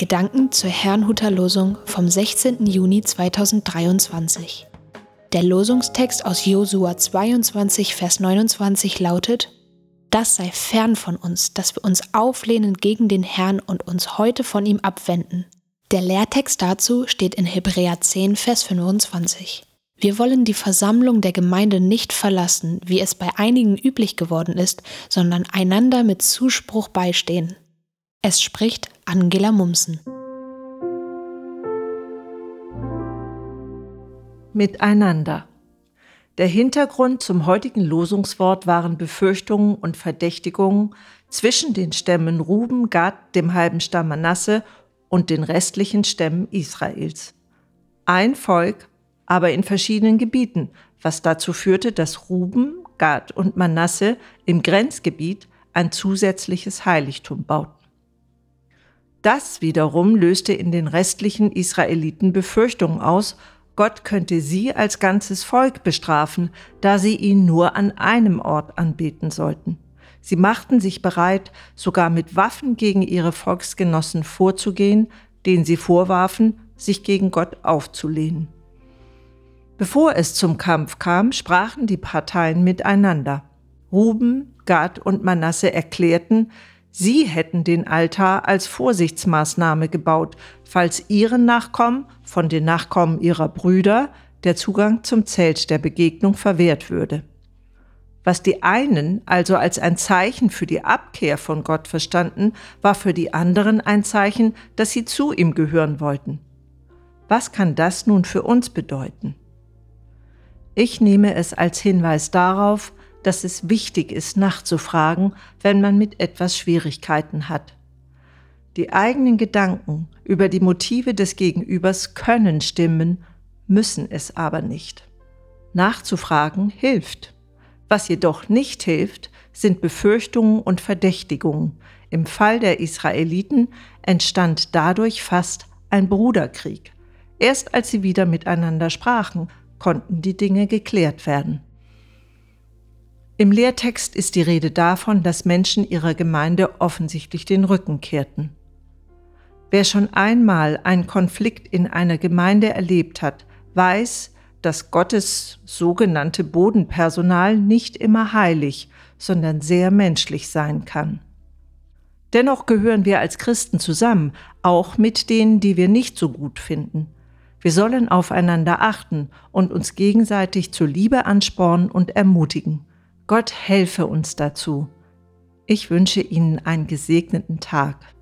Gedanken zur Herrnhuter Losung vom 16. Juni 2023. Der Losungstext aus Josua 22, Vers 29 lautet: Das sei fern von uns, dass wir uns auflehnen gegen den Herrn und uns heute von ihm abwenden. Der Lehrtext dazu steht in Hebräer 10, Vers 25. Wir wollen die Versammlung der Gemeinde nicht verlassen, wie es bei einigen üblich geworden ist, sondern einander mit Zuspruch beistehen. Es spricht Angela Mumsen. Miteinander. Der Hintergrund zum heutigen Losungswort waren Befürchtungen und Verdächtigungen zwischen den Stämmen Ruben, Gad, dem halben Stamm Manasse und den restlichen Stämmen Israels. Ein Volk, aber in verschiedenen Gebieten, was dazu führte, dass Ruben, Gad und Manasse im Grenzgebiet ein zusätzliches Heiligtum bauten. Das wiederum löste in den restlichen Israeliten Befürchtungen aus, Gott könnte sie als ganzes Volk bestrafen, da sie ihn nur an einem Ort anbeten sollten. Sie machten sich bereit, sogar mit Waffen gegen ihre Volksgenossen vorzugehen, denen sie vorwarfen, sich gegen Gott aufzulehnen. Bevor es zum Kampf kam, sprachen die Parteien miteinander. Ruben, Gad und Manasse erklärten, sie hätten den Altar als Vorsichtsmaßnahme gebaut, falls ihren Nachkommen von den Nachkommen ihrer Brüder der Zugang zum Zelt der Begegnung verwehrt würde. Was die einen also als ein Zeichen für die Abkehr von Gott verstanden, war für die anderen ein Zeichen, dass sie zu ihm gehören wollten. Was kann das nun für uns bedeuten? Ich nehme es als Hinweis darauf, dass es wichtig ist, nachzufragen, wenn man mit etwas Schwierigkeiten hat. Die eigenen Gedanken über die Motive des Gegenübers können stimmen, müssen es aber nicht. Nachzufragen hilft. Was jedoch nicht hilft, sind Befürchtungen und Verdächtigungen. Im Fall der Israeliten entstand dadurch fast ein Bruderkrieg. Erst als sie wieder miteinander sprachen, konnten die Dinge geklärt werden. Im Lehrtext ist die Rede davon, dass Menschen ihrer Gemeinde offensichtlich den Rücken kehrten. Wer schon einmal einen Konflikt in einer Gemeinde erlebt hat, weiß, dass Gottes sogenannte Bodenpersonal nicht immer heilig, sondern sehr menschlich sein kann. Dennoch gehören wir als Christen zusammen, auch mit denen, die wir nicht so gut finden. Wir sollen aufeinander achten und uns gegenseitig zur Liebe anspornen und ermutigen. Gott helfe uns dazu. Ich wünsche Ihnen einen gesegneten Tag.